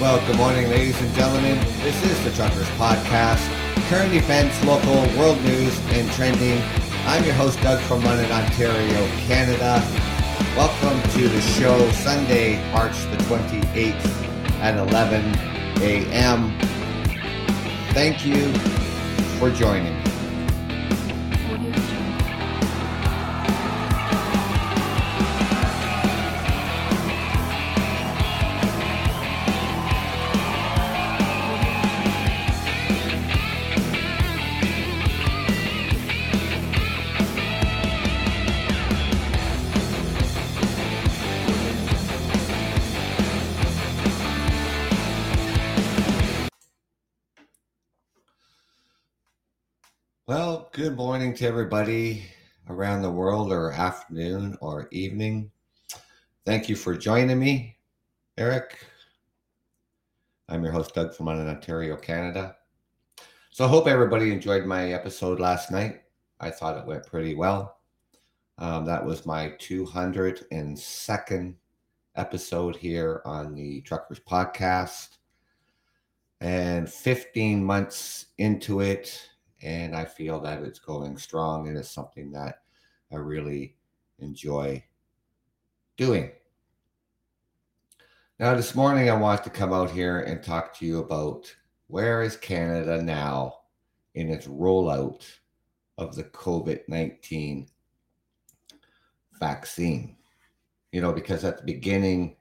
Well, good morning, ladies and gentlemen. This is the Truckers Podcast. Current events, local, world news, and trending. I'm your host, Doug from London, Ontario, Canada. Welcome to the show, Sunday, March the 28th at 11 a.m. Thank you for joining. Good morning to everybody around the world, or afternoon, or evening. Thank you for joining me, Eric. I'm your host, Doug from Ontario, Canada. So I hope everybody enjoyed my episode last night. I thought it went pretty well. Um, that was my 202nd episode here on the Truckers Podcast. And 15 months into it, and I feel that it's going strong and it's something that I really enjoy doing. Now, this morning, I want to come out here and talk to you about where is Canada now in its rollout of the COVID 19 vaccine. You know, because at the beginning,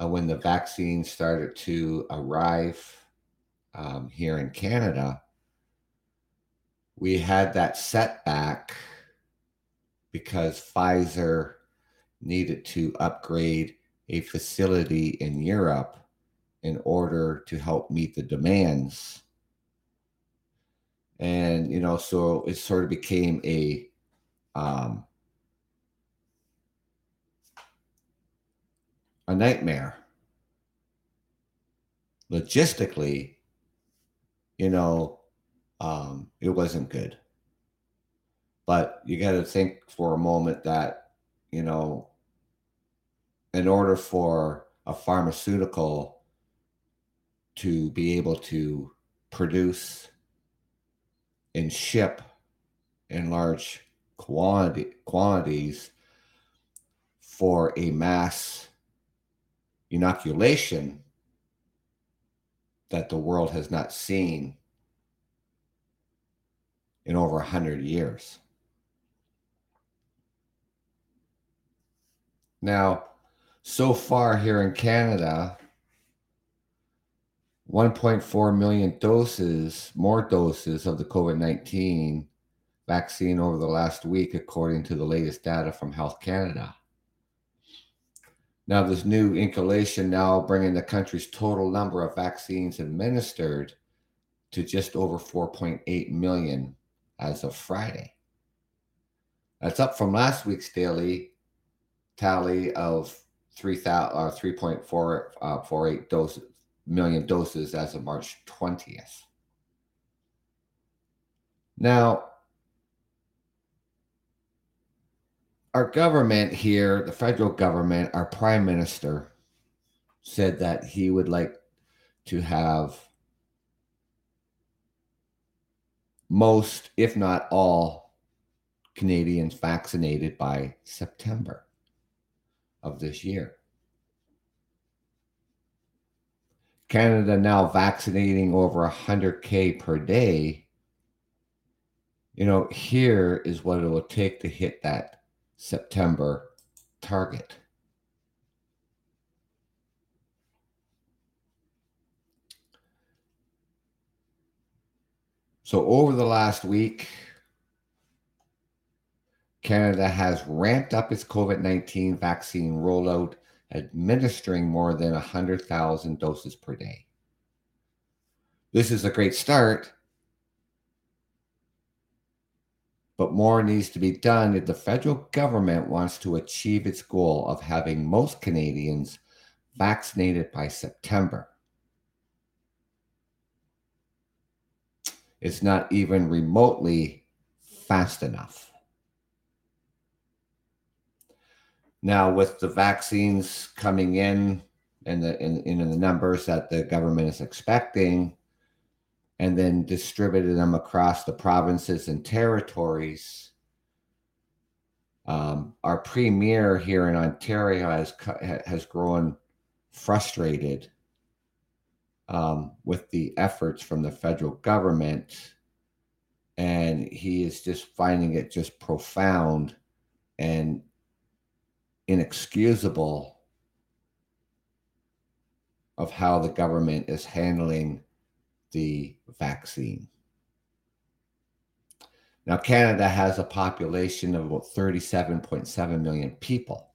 uh, when the vaccine started to arrive um, here in Canada, we had that setback because Pfizer needed to upgrade a facility in Europe in order to help meet the demands. And, you know, so it sort of became a, um, a nightmare. Logistically, you know, um, it wasn't good. But you got to think for a moment that, you know, in order for a pharmaceutical to be able to produce and ship in large quantity, quantities for a mass inoculation that the world has not seen in over 100 years. Now, so far here in Canada, 1.4 million doses, more doses of the COVID 19 vaccine over the last week, according to the latest data from Health Canada. Now, this new inculation now bringing the country's total number of vaccines administered to just over 4.8 million as of Friday. That's up from last week's daily tally of 3,000 or 3.48 uh, doses, million doses as of March 20th. Now, our government here, the federal government, our prime minister said that he would like to have most, if not all, Canadians vaccinated by September of this year. Canada now vaccinating over 100K per day. You know, here is what it will take to hit that September target. So, over the last week, Canada has ramped up its COVID 19 vaccine rollout, administering more than 100,000 doses per day. This is a great start, but more needs to be done if the federal government wants to achieve its goal of having most Canadians vaccinated by September. It's not even remotely fast enough. Now, with the vaccines coming in and the in, in the numbers that the government is expecting, and then distributed them across the provinces and territories. Um, our premier here in Ontario has has grown frustrated um, with the efforts from the federal government, and he is just finding it just profound and inexcusable of how the government is handling the vaccine. Now, Canada has a population of about 37.7 million people,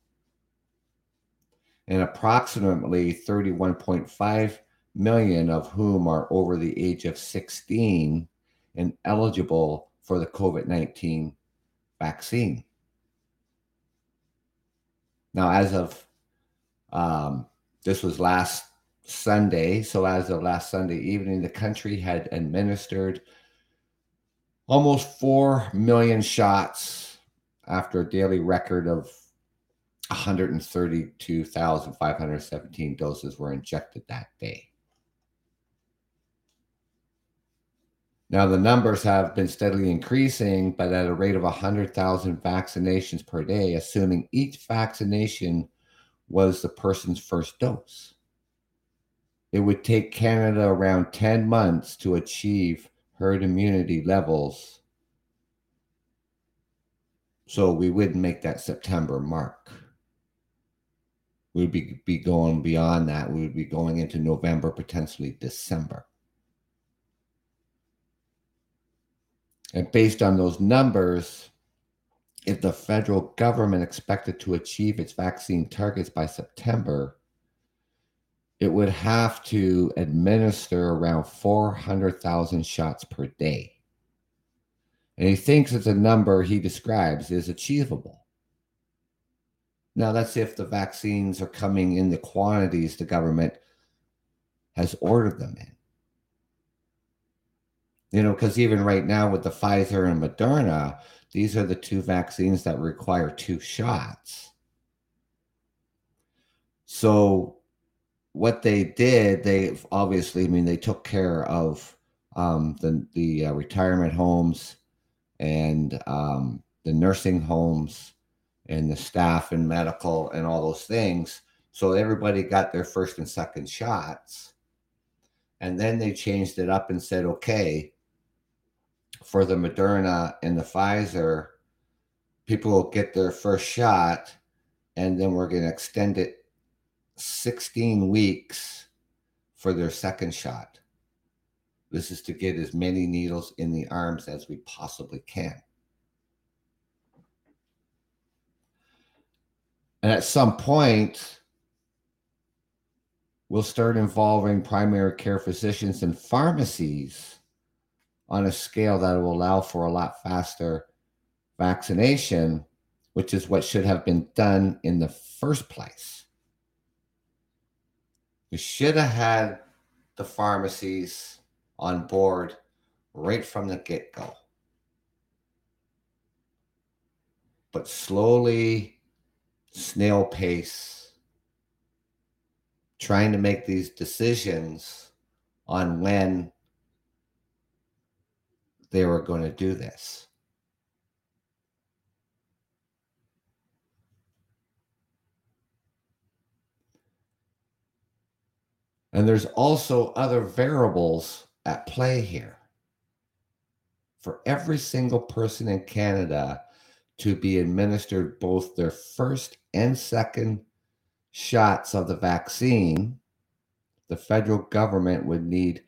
and approximately 31.5 million of whom are over the age of 16 and eligible for the COVID 19 vaccine. Now, as of um, this was last Sunday, so as of last Sunday evening, the country had administered almost 4 million shots after a daily record of 132,517 doses were injected that day. Now, the numbers have been steadily increasing, but at a rate of 100,000 vaccinations per day, assuming each vaccination was the person's first dose. It would take Canada around 10 months to achieve herd immunity levels. So we wouldn't make that September mark. We'd be, be going beyond that. We would be going into November, potentially December. And based on those numbers, if the federal government expected to achieve its vaccine targets by September, it would have to administer around 400,000 shots per day. And he thinks that the number he describes is achievable. Now, that's if the vaccines are coming in the quantities the government has ordered them in. You know, because even right now with the Pfizer and Moderna, these are the two vaccines that require two shots. So what they did, they obviously, I mean, they took care of um, the the uh, retirement homes and um, the nursing homes and the staff and medical and all those things. So everybody got their first and second shots. And then they changed it up and said, okay, for the Moderna and the Pfizer, people will get their first shot, and then we're going to extend it 16 weeks for their second shot. This is to get as many needles in the arms as we possibly can. And at some point, we'll start involving primary care physicians and pharmacies on a scale that will allow for a lot faster vaccination, which is what should have been done in the first place. We should have had the pharmacies on board right from the get go. But slowly, snail pace, trying to make these decisions on when they were going to do this. And there's also other variables at play here. For every single person in Canada to be administered both their first and second shots of the vaccine, the federal government would need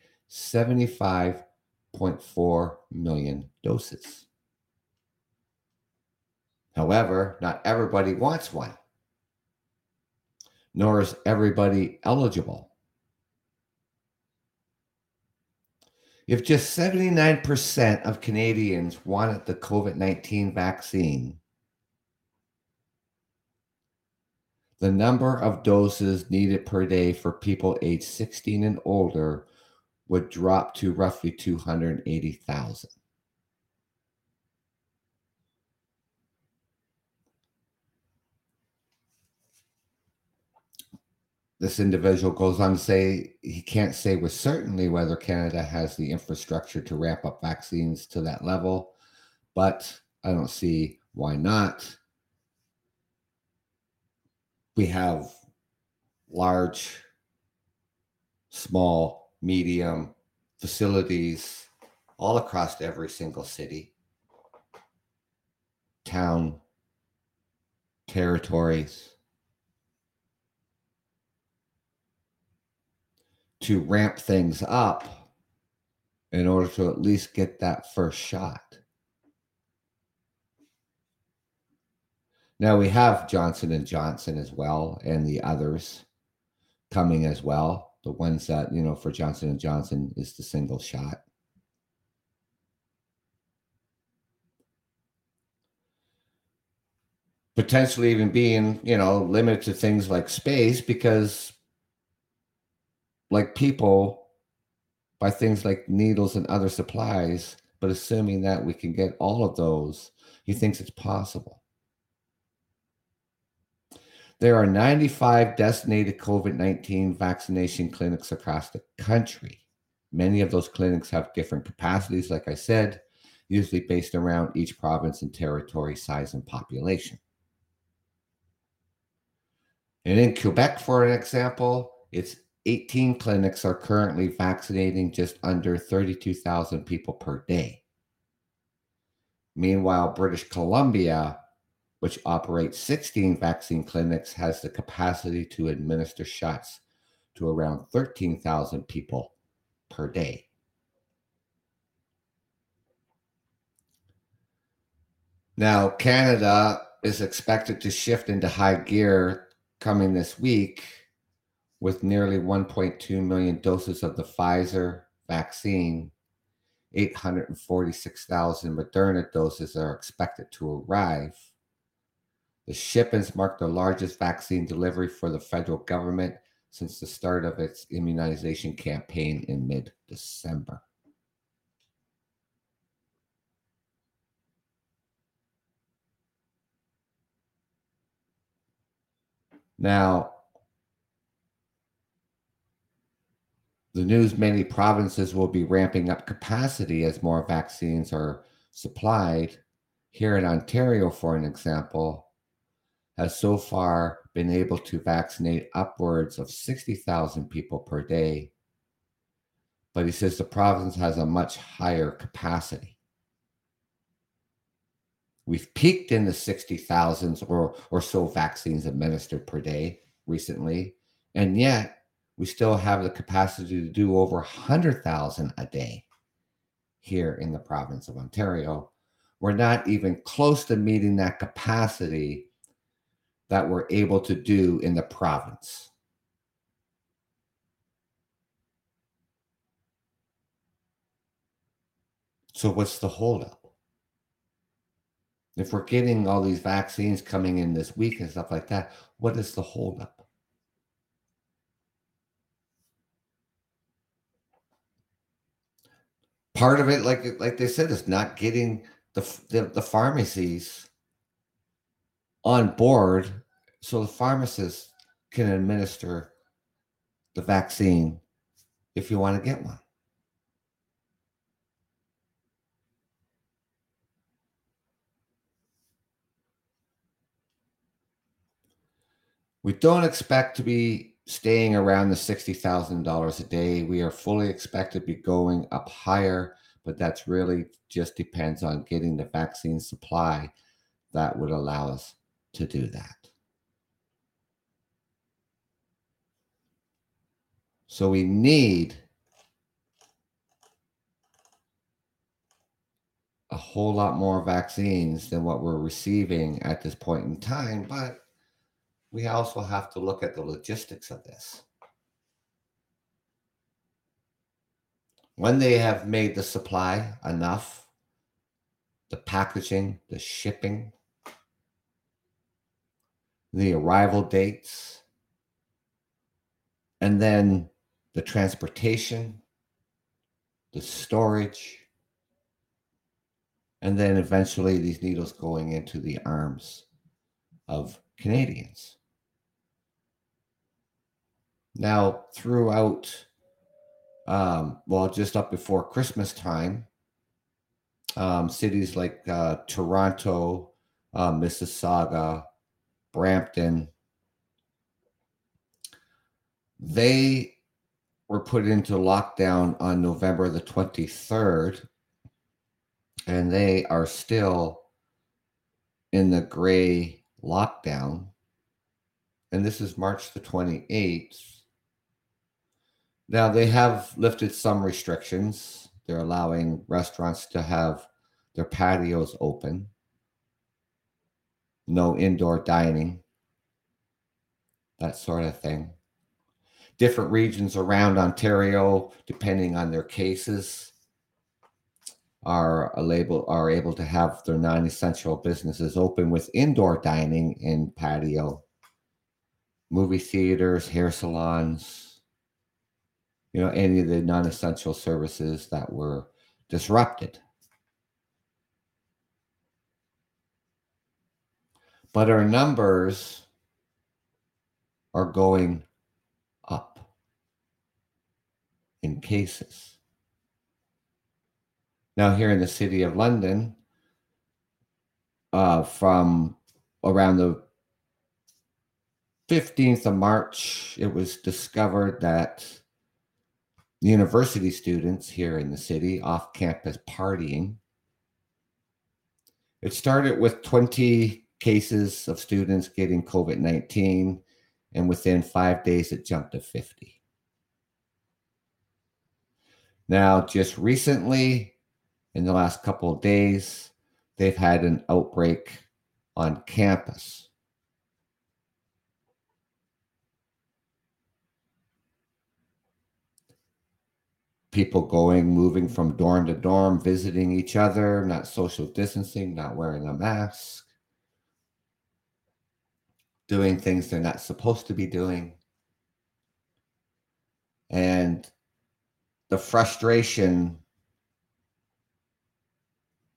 75.4 million doses. However, not everybody wants one, nor is everybody eligible. If just 79% of Canadians wanted the COVID 19 vaccine, the number of doses needed per day for people aged 16 and older would drop to roughly 280,000. this individual goes on to say he can't say with certainty whether Canada has the infrastructure to ramp up vaccines to that level, but I don't see why not. We have large, small, medium facilities all across every single city, town, territories to ramp things up in order to at least get that first shot. Now we have Johnson and Johnson as well and the others coming as well. The ones that, you know, for Johnson and Johnson is the single shot. Potentially even being, you know, limited to things like space because like people by things like needles and other supplies, but assuming that we can get all of those, he thinks it's possible. There are 95 designated COVID 19 vaccination clinics across the country. Many of those clinics have different capacities, like I said, usually based around each province and territory size and population. And in Quebec, for an example, it's 18 clinics are currently vaccinating just under 32,000 people per day. Meanwhile, British Columbia, which operates 16 vaccine clinics, has the capacity to administer shots to around 13,000 people per day. Now, Canada is expected to shift into high gear coming this week with nearly 1.2 million doses of the Pfizer vaccine, 846,000 Moderna doses are expected to arrive. The shipments marked the largest vaccine delivery for the federal government since the start of its immunization campaign in mid December. Now, The news many provinces will be ramping up capacity as more vaccines are supplied. Here in Ontario, for an example, has so far been able to vaccinate upwards of 60,000 people per day. But he says the province has a much higher capacity. We've peaked in the 60,000s or, or so vaccines administered per day recently, and yet we still have the capacity to do over 100,000 a day here in the province of Ontario. We're not even close to meeting that capacity that we're able to do in the province. So, what's the holdup? If we're getting all these vaccines coming in this week and stuff like that, what is the holdup? part of it, like like they said, is not getting the, the, the pharmacies on board so the pharmacist can administer the vaccine if you want to get one. We don't expect to be staying around the $60,000 a day. We are fully expected to be going up higher, but that's really just depends on getting the vaccine supply that would allow us to do that. So we need a whole lot more vaccines than what we're receiving at this point in time, but we also have to look at the logistics of this. When they have made the supply enough, the packaging, the shipping, the arrival dates, and then the transportation, the storage, and then eventually these needles going into the arms of Canadians. Now, throughout, um, well, just up before Christmas time, um, cities like uh, Toronto, uh, Mississauga, Brampton, they were put into lockdown on November the 23rd, and they are still in the gray lockdown. And this is March the 28th. Now, they have lifted some restrictions. They're allowing restaurants to have their patios open, no indoor dining, that sort of thing different regions around Ontario, depending on their cases, are able are able to have their non-essential businesses open with indoor dining and patio, movie theaters, hair salons, you know, any of the non-essential services that were disrupted. But our numbers are going up in cases. Now, here in the city of London, uh, from around the 15th of March, it was discovered that university students here in the city off campus partying. It started with 20 cases of students getting COVID 19 and within five days it jumped to 50. Now, just recently, in the last couple of days, they've had an outbreak on campus. People going, moving from dorm to dorm, visiting each other, not social distancing, not wearing a mask doing things they're not supposed to be doing. And the frustration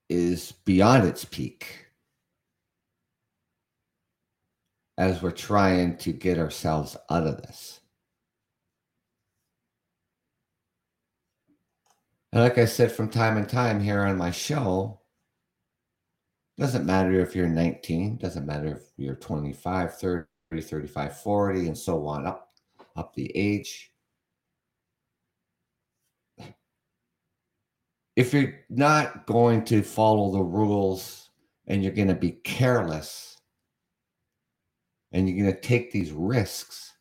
is beyond its peak as we're trying to get ourselves out of this. And like I said from time and time here on my show, doesn't matter if you're 19, doesn't matter if you're 25, 30, 35, 40, and so on up up the age. If you're not going to follow the rules and you're going to be careless and you're going to take these risks,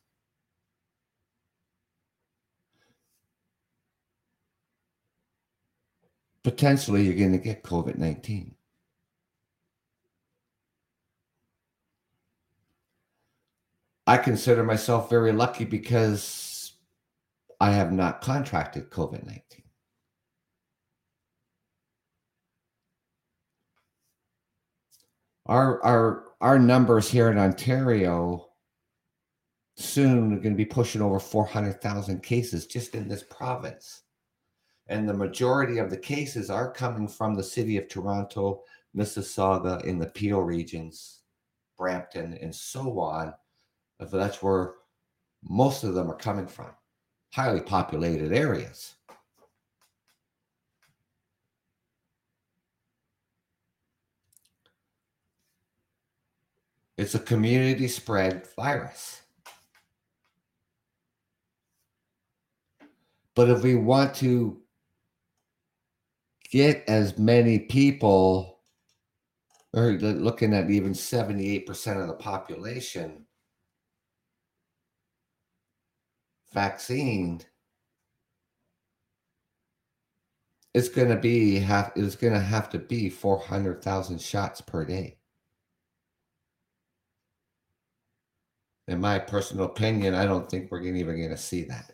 potentially you're going to get COVID 19. I consider myself very lucky because I have not contracted COVID 19. Our, our, our numbers here in Ontario soon are going to be pushing over 400,000 cases just in this province. And the majority of the cases are coming from the city of Toronto, Mississauga, in the Peel regions, Brampton, and so on that's where most of them are coming from, highly populated areas. It's a community spread virus. But if we want to get as many people, or looking at even 78% of the population, vaccinated, it's going to be have it's going to have to be 400,000 shots per day. In my personal opinion, I don't think we're even going to see that.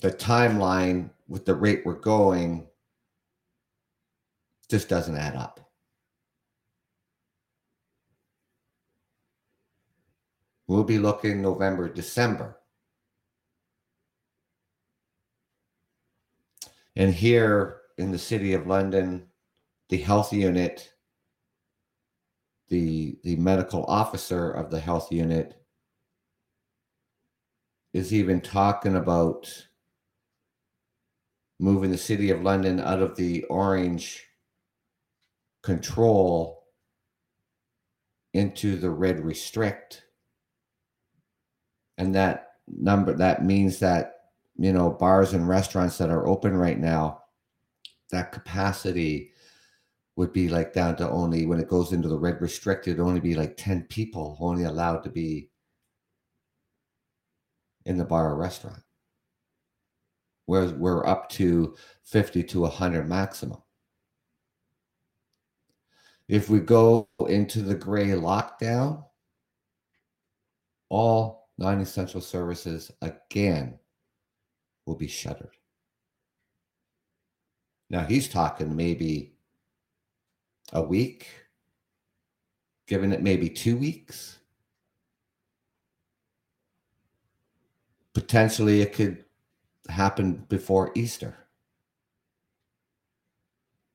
The timeline with the rate we're going just doesn't add up. We'll be looking November, December. And here in the city of London, the health unit the the medical officer of the health unit is even talking about moving the city of London out of the orange control into the red restrict. And that number that means that you know bars and restaurants that are open right now that capacity would be like down to only when it goes into the red restricted only be like 10 people only allowed to be in the bar or restaurant. Whereas we're up to 50 to 100 maximum. If we go into the gray lockdown all non-essential services again will be shuttered. Now he's talking maybe a week, giving it maybe two weeks. Potentially, it could happen before Easter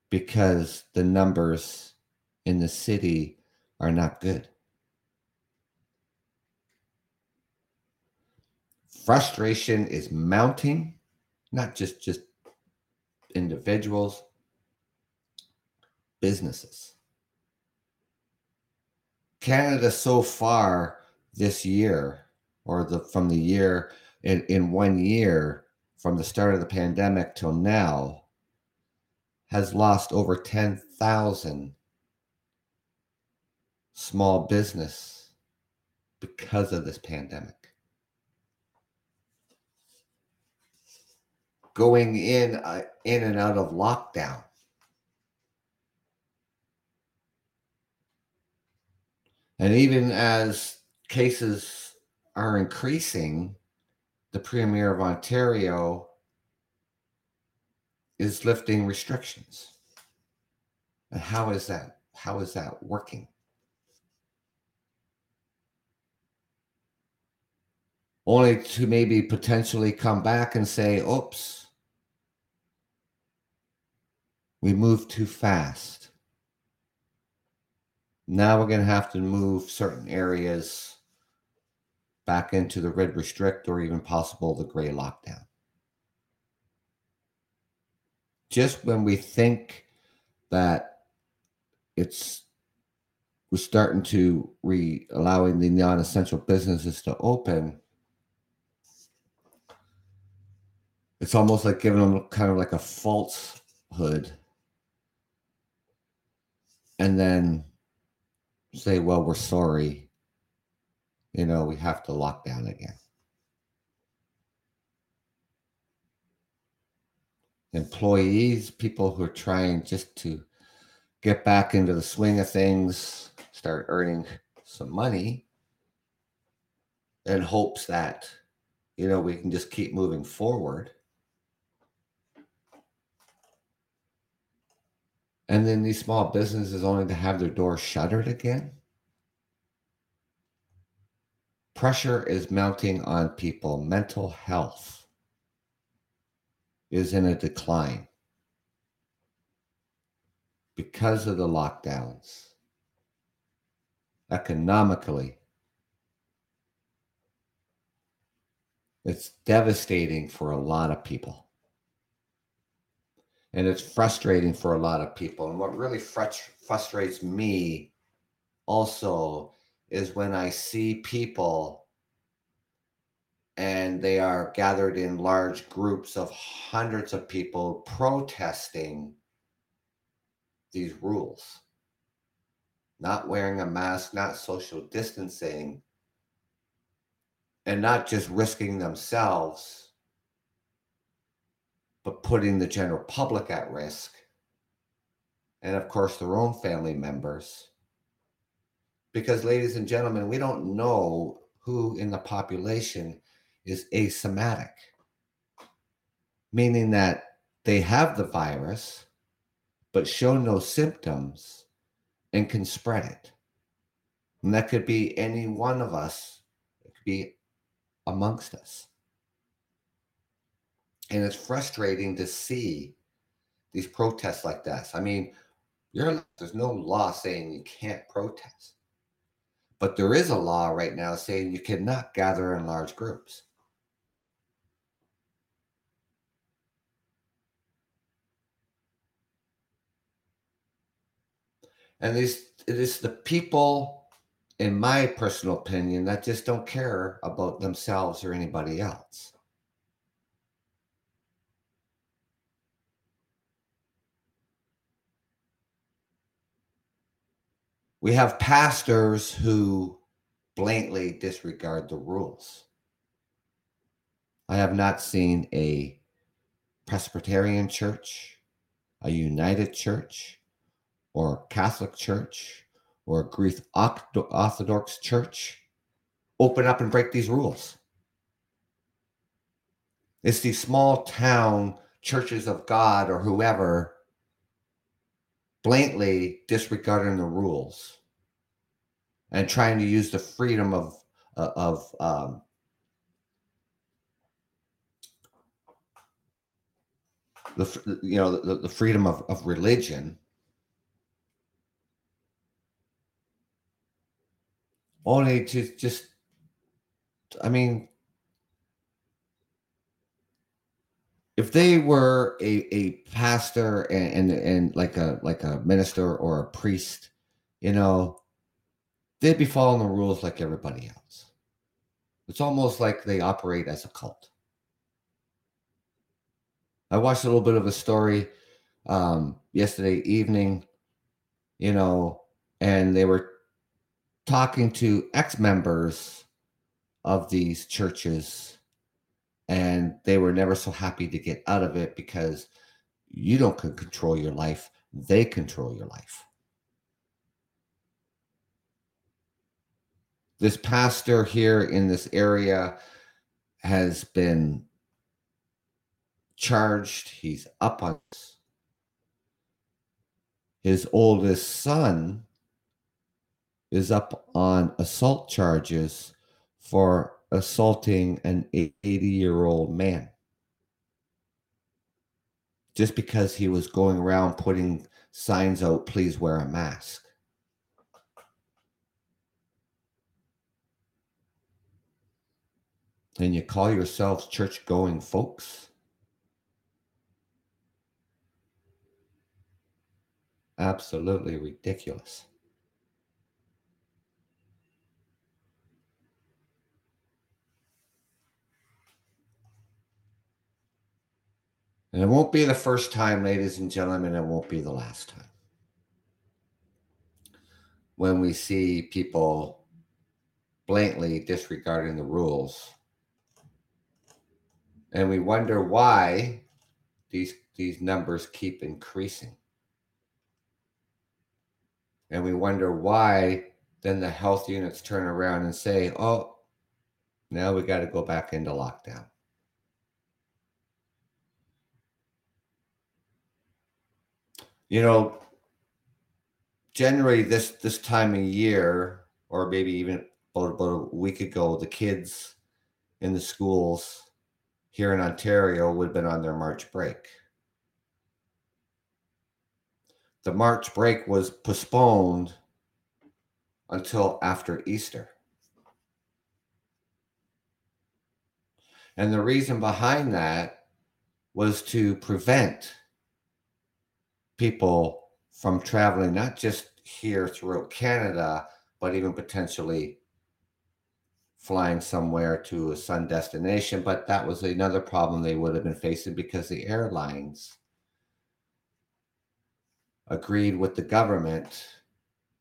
because the numbers in the city are not good. Frustration is mounting, not just just individuals, businesses. Canada so far this year, or the from the year in, in one year from the start of the pandemic till now, has lost over 10,000 small business because of this pandemic. Going in uh, in and out of lockdown. And even as cases are increasing, the Premier of Ontario is lifting restrictions. And how is that? How is that working? Only to maybe potentially come back and say, oops, we moved too fast. Now we're going to have to move certain areas back into the red restrict or even possible the gray lockdown. Just when we think that it's we're starting to re allowing the non-essential businesses to open, it's almost like giving them kind of like a falsehood and then say, well, we're sorry. You know, we have to lock down again. Employees, people who are trying just to get back into the swing of things, start earning some money in hopes that, you know, we can just keep moving forward. And then these small businesses only to have their doors shuttered again. Pressure is mounting on people. Mental health is in a decline because of the lockdowns. Economically, it's devastating for a lot of people and it's frustrating for a lot of people. And what really frust- frustrates me also is when I see people and they are gathered in large groups of hundreds of people protesting these rules. Not wearing a mask, not social distancing, and not just risking themselves but putting the general public at risk. And of course, their own family members. Because, ladies and gentlemen, we don't know who in the population is asymptomatic, meaning that they have the virus, but show no symptoms and can spread it. And that could be any one of us, it could be amongst us. And it's frustrating to see these protests like this. I mean, there's no law saying you can't protest. But there is a law right now saying you cannot gather in large groups. And these it is the people, in my personal opinion, that just don't care about themselves or anybody else. We have pastors who blatantly disregard the rules. I have not seen a Presbyterian church, a United church, or Catholic church, or a Greek Orthodox church open up and break these rules. It's these small town churches of God or whoever blatantly disregarding the rules and trying to use the freedom of uh, of um, the you know the, the freedom of, of religion. Only to just i mean if they were a, a pastor and, and, and like a like a minister or a priest, you know, they'd be following the rules like everybody else. It's almost like they operate as a cult. I watched a little bit of a story um, yesterday evening, you know, and they were talking to ex members of these churches and they were never so happy to get out of it because you don't control your life they control your life. This pastor here in this area has been charged he's up on his oldest son is up on assault charges for assaulting an 80 year old man just because he was going around putting signs out, please wear a mask. And you call yourselves church going folks? Absolutely ridiculous. And it won't be the first time, ladies and gentlemen, it won't be the last time. When we see people blatantly disregarding the rules. And we wonder why these, these numbers keep increasing. And we wonder why then the health units turn around and say, oh, now we got to go back into lockdown. You know, generally this this time of year, or maybe even about, about a week ago, the kids in the schools here in Ontario would have been on their March break. The March break was postponed until after Easter. And the reason behind that was to prevent people from traveling, not just here throughout Canada, but even potentially flying somewhere to a sun destination. But that was another problem they would have been facing because the airlines agreed with the government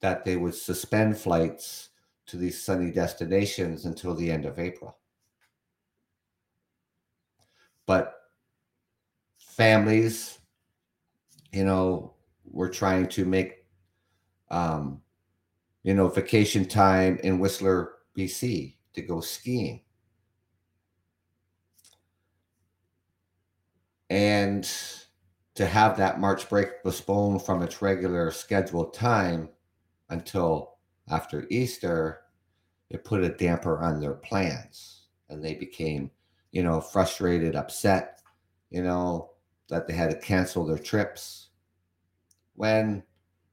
that they would suspend flights to these sunny destinations until the end of April. But families you know, we're trying to make, um, you know, vacation time in Whistler, BC to go skiing. And to have that March break postponed from its regular scheduled time until after Easter, it put a damper on their plans. And they became, you know, frustrated, upset, you know, that they had to cancel their trips when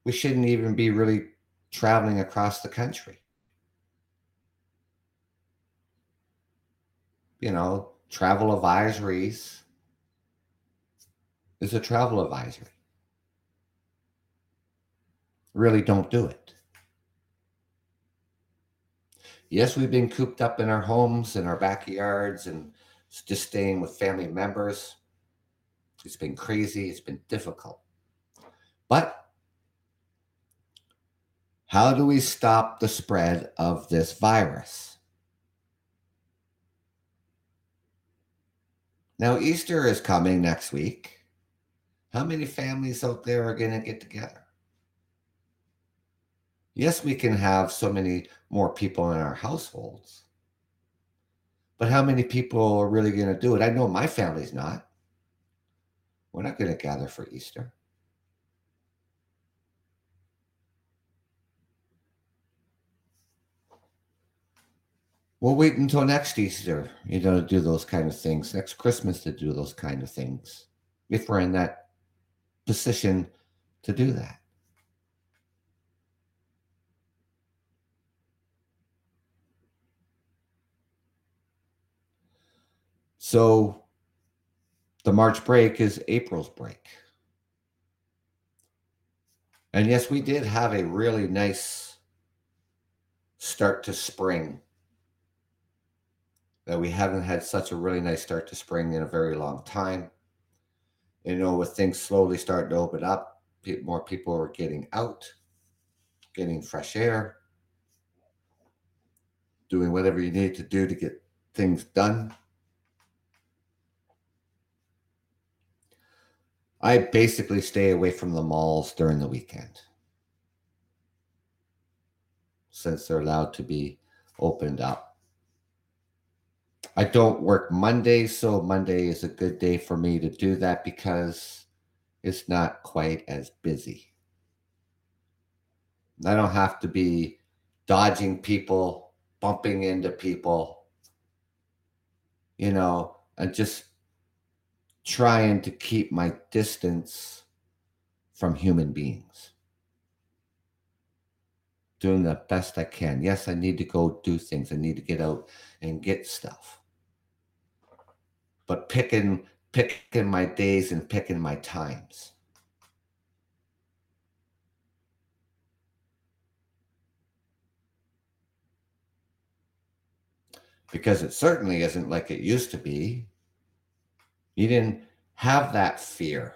we shouldn't even be really traveling across the country. You know, travel advisories is a travel advisory. Really don't do it. Yes, we've been cooped up in our homes and our backyards and just staying with family members. It's been crazy, it's been difficult. But how do we stop the spread of this virus? Now, Easter is coming next week. How many families out there are going to get together? Yes, we can have so many more people in our households, but how many people are really going to do it? I know my family's not. We're not going to gather for Easter. We'll wait until next Easter, you know, to do those kind of things, next Christmas to do those kind of things, if we're in that position to do that. So the March break is April's break. And yes, we did have a really nice start to spring that we haven't had such a really nice start to spring in a very long time. You know, with things slowly starting to open up, more people are getting out, getting fresh air, doing whatever you need to do to get things done. I basically stay away from the malls during the weekend since they're allowed to be opened up. I don't work Monday, so Monday is a good day for me to do that because it's not quite as busy. I don't have to be dodging people, bumping into people, you know, and just trying to keep my distance from human beings. Doing the best I can. Yes, I need to go do things. I need to get out and get stuff but picking picking my days and picking my times. Because it certainly isn't like it used to be. You didn't have that fear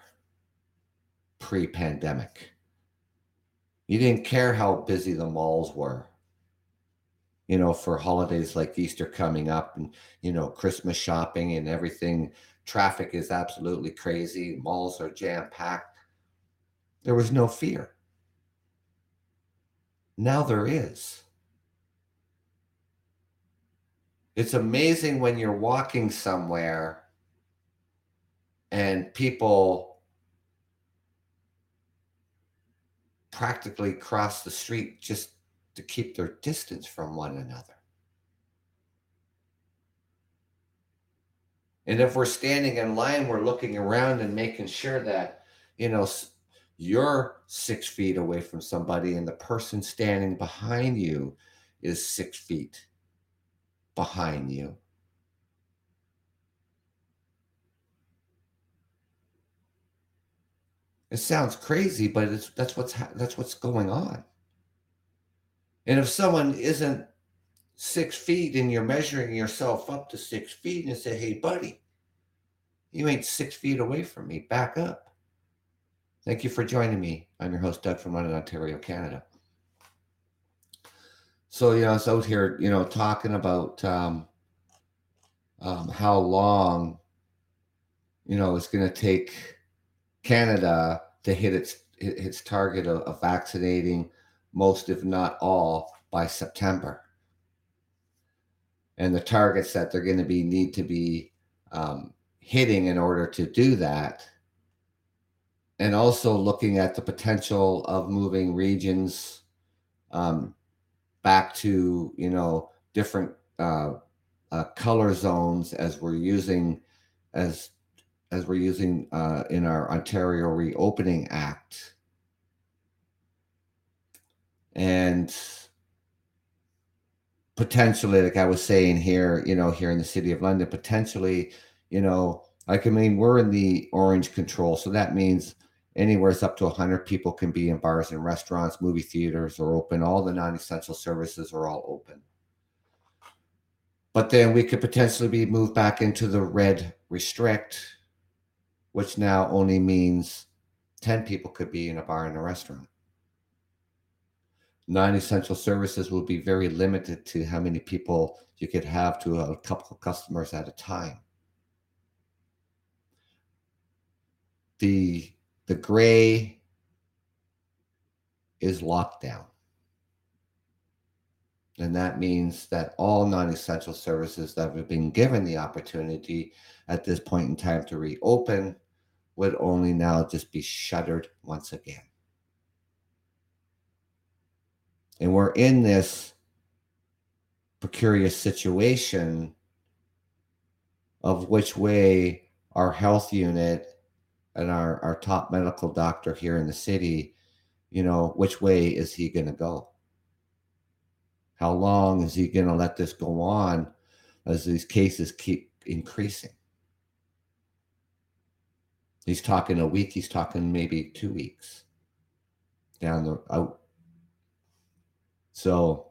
pre pandemic. You didn't care how busy the malls were you know, for holidays like Easter coming up and, you know, Christmas shopping and everything. Traffic is absolutely crazy. Malls are jam packed. There was no fear. Now there is. It's amazing when you're walking somewhere and people practically cross the street just to keep their distance from one another. And if we're standing in line, we're looking around and making sure that, you know, you're six feet away from somebody and the person standing behind you is six feet behind you. It sounds crazy, but it's that's what's that's what's going on. And if someone isn't six feet and you're measuring yourself up to six feet and say, hey, buddy, you ain't six feet away from me, back up. Thank you for joining me. I'm your host, Doug from London, Ontario, Canada. So, you know, I was out here, you know, talking about um, um, how long, you know, it's going to take Canada to hit its its target of, of vaccinating most, if not all, by September. And the targets that they're going to be need to be um, hitting in order to do that. And also looking at the potential of moving regions um, back to, you know, different uh, uh, color zones as we're using as as we're using uh, in our Ontario Reopening Act and potentially, like I was saying here, you know, here in the city of London, potentially, you know, like I mean, we're in the orange control, so that means anywhere it's up to 100 people can be in bars and restaurants, movie theaters are open, all the non-essential services are all open. But then we could potentially be moved back into the red restrict, which now only means 10 people could be in a bar and a restaurant. Non essential services will be very limited to how many people you could have to a couple of customers at a time. The, the gray is lockdown. And that means that all non essential services that have been given the opportunity at this point in time to reopen would only now just be shuttered once again. And we're in this precarious situation of which way our health unit and our, our top medical doctor here in the city, you know, which way is he going to go? How long is he going to let this go on as these cases keep increasing? He's talking a week, he's talking maybe two weeks down the out. So,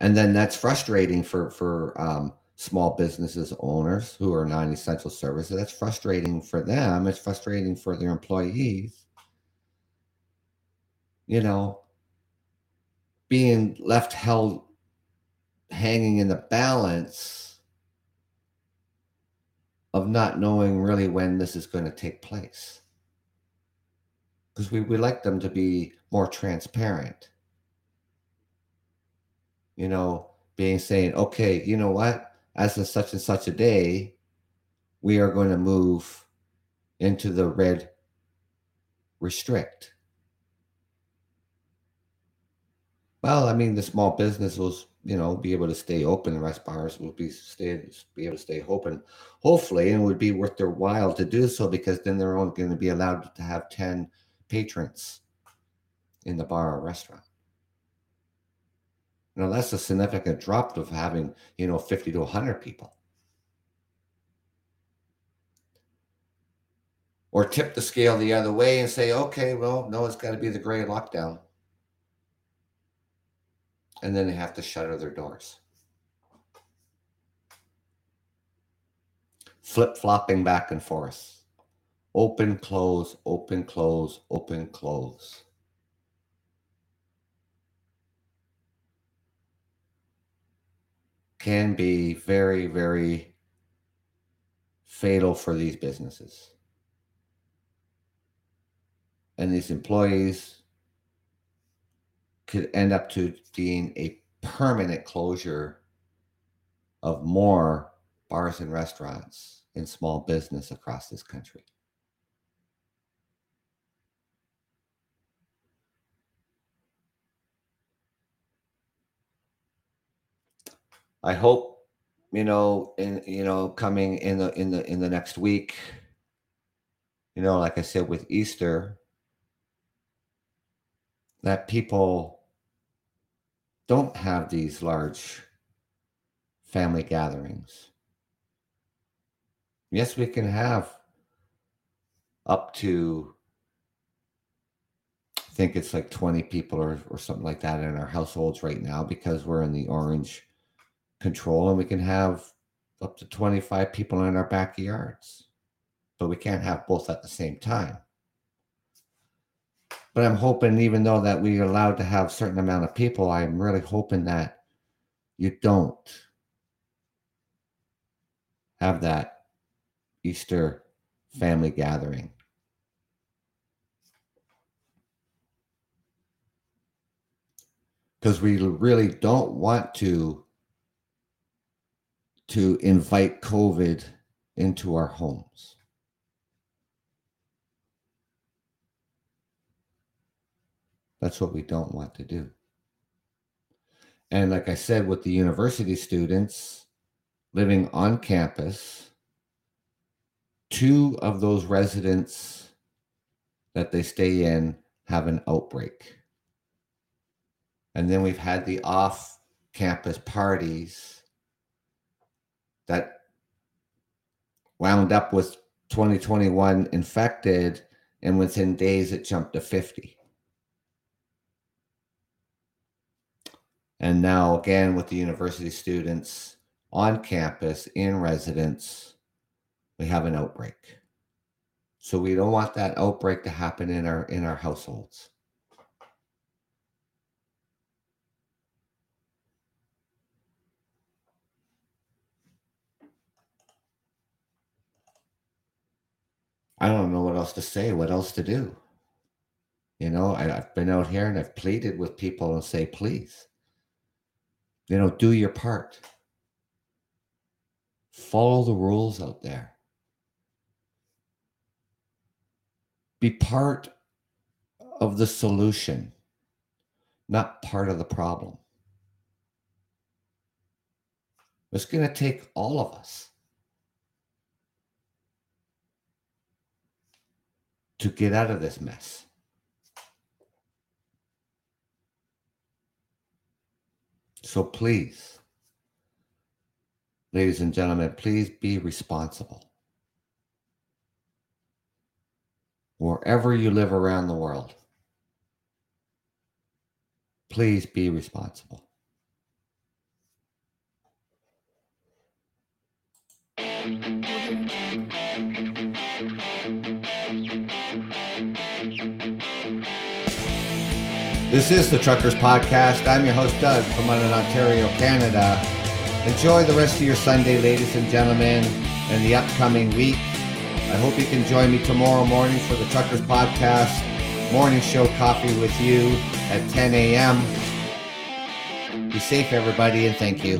and then that's frustrating for for um, small businesses owners who are non-essential services. That's frustrating for them. It's frustrating for their employees. You know, being left held hanging in the balance of not knowing really when this is going to take place. Because we, we like them to be more transparent. You know, being saying, okay, you know what? As of such and such a day, we are going to move into the red restrict Well, I mean, the small business will, you know, be able to stay open. The rest bars will be stay be able to stay open, hopefully, and it would be worth their while to do so because then they're only going to be allowed to have ten patrons in the bar or restaurant. Now that's a significant drop of having, you know, 50 to 100 people. Or tip the scale the other way and say, okay, well, no, it's got to be the gray lockdown and then they have to shutter their doors. Flip flopping back and forth. Open, close, open, close, open, close. Can be very, very fatal for these businesses. And these employees could end up to being a permanent closure of more bars and restaurants and small business across this country. I hope you know in you know coming in the in the in the next week you know like I said with Easter that people don't have these large family gatherings. Yes, we can have up to, I think it's like 20 people or, or something like that in our households right now because we're in the orange control and we can have up to 25 people in our backyards. But we can't have both at the same time. But I'm hoping, even though that we're allowed to have certain amount of people, I'm really hoping that you don't have that Easter family gathering. Because we really don't want to to invite COVID into our homes. That's what we don't want to do. And like I said, with the university students living on campus, two of those residents that they stay in have an outbreak. And then we've had the off campus parties that wound up with 2021 infected, and within days it jumped to 50. And now, again, with the university students on campus in residence, we have an outbreak. So we don't want that outbreak to happen in our in our households. I don't know what else to say, what else to do. You know, I, have been out here and I've pleaded with people and say, please, you know, do your part. Follow the rules out there. Be part of the solution, not part of the problem. It's going to take all of us to get out of this mess. So please, ladies and gentlemen, please be responsible. Wherever you live around the world, please be responsible. This is the Truckers Podcast. I'm your host, Doug, from London, Ontario, Canada. Enjoy the rest of your Sunday, ladies and gentlemen, and the upcoming week. I hope you can join me tomorrow morning for the Truckers Podcast morning show coffee with you at 10 a.m. Be safe, everybody, and thank you.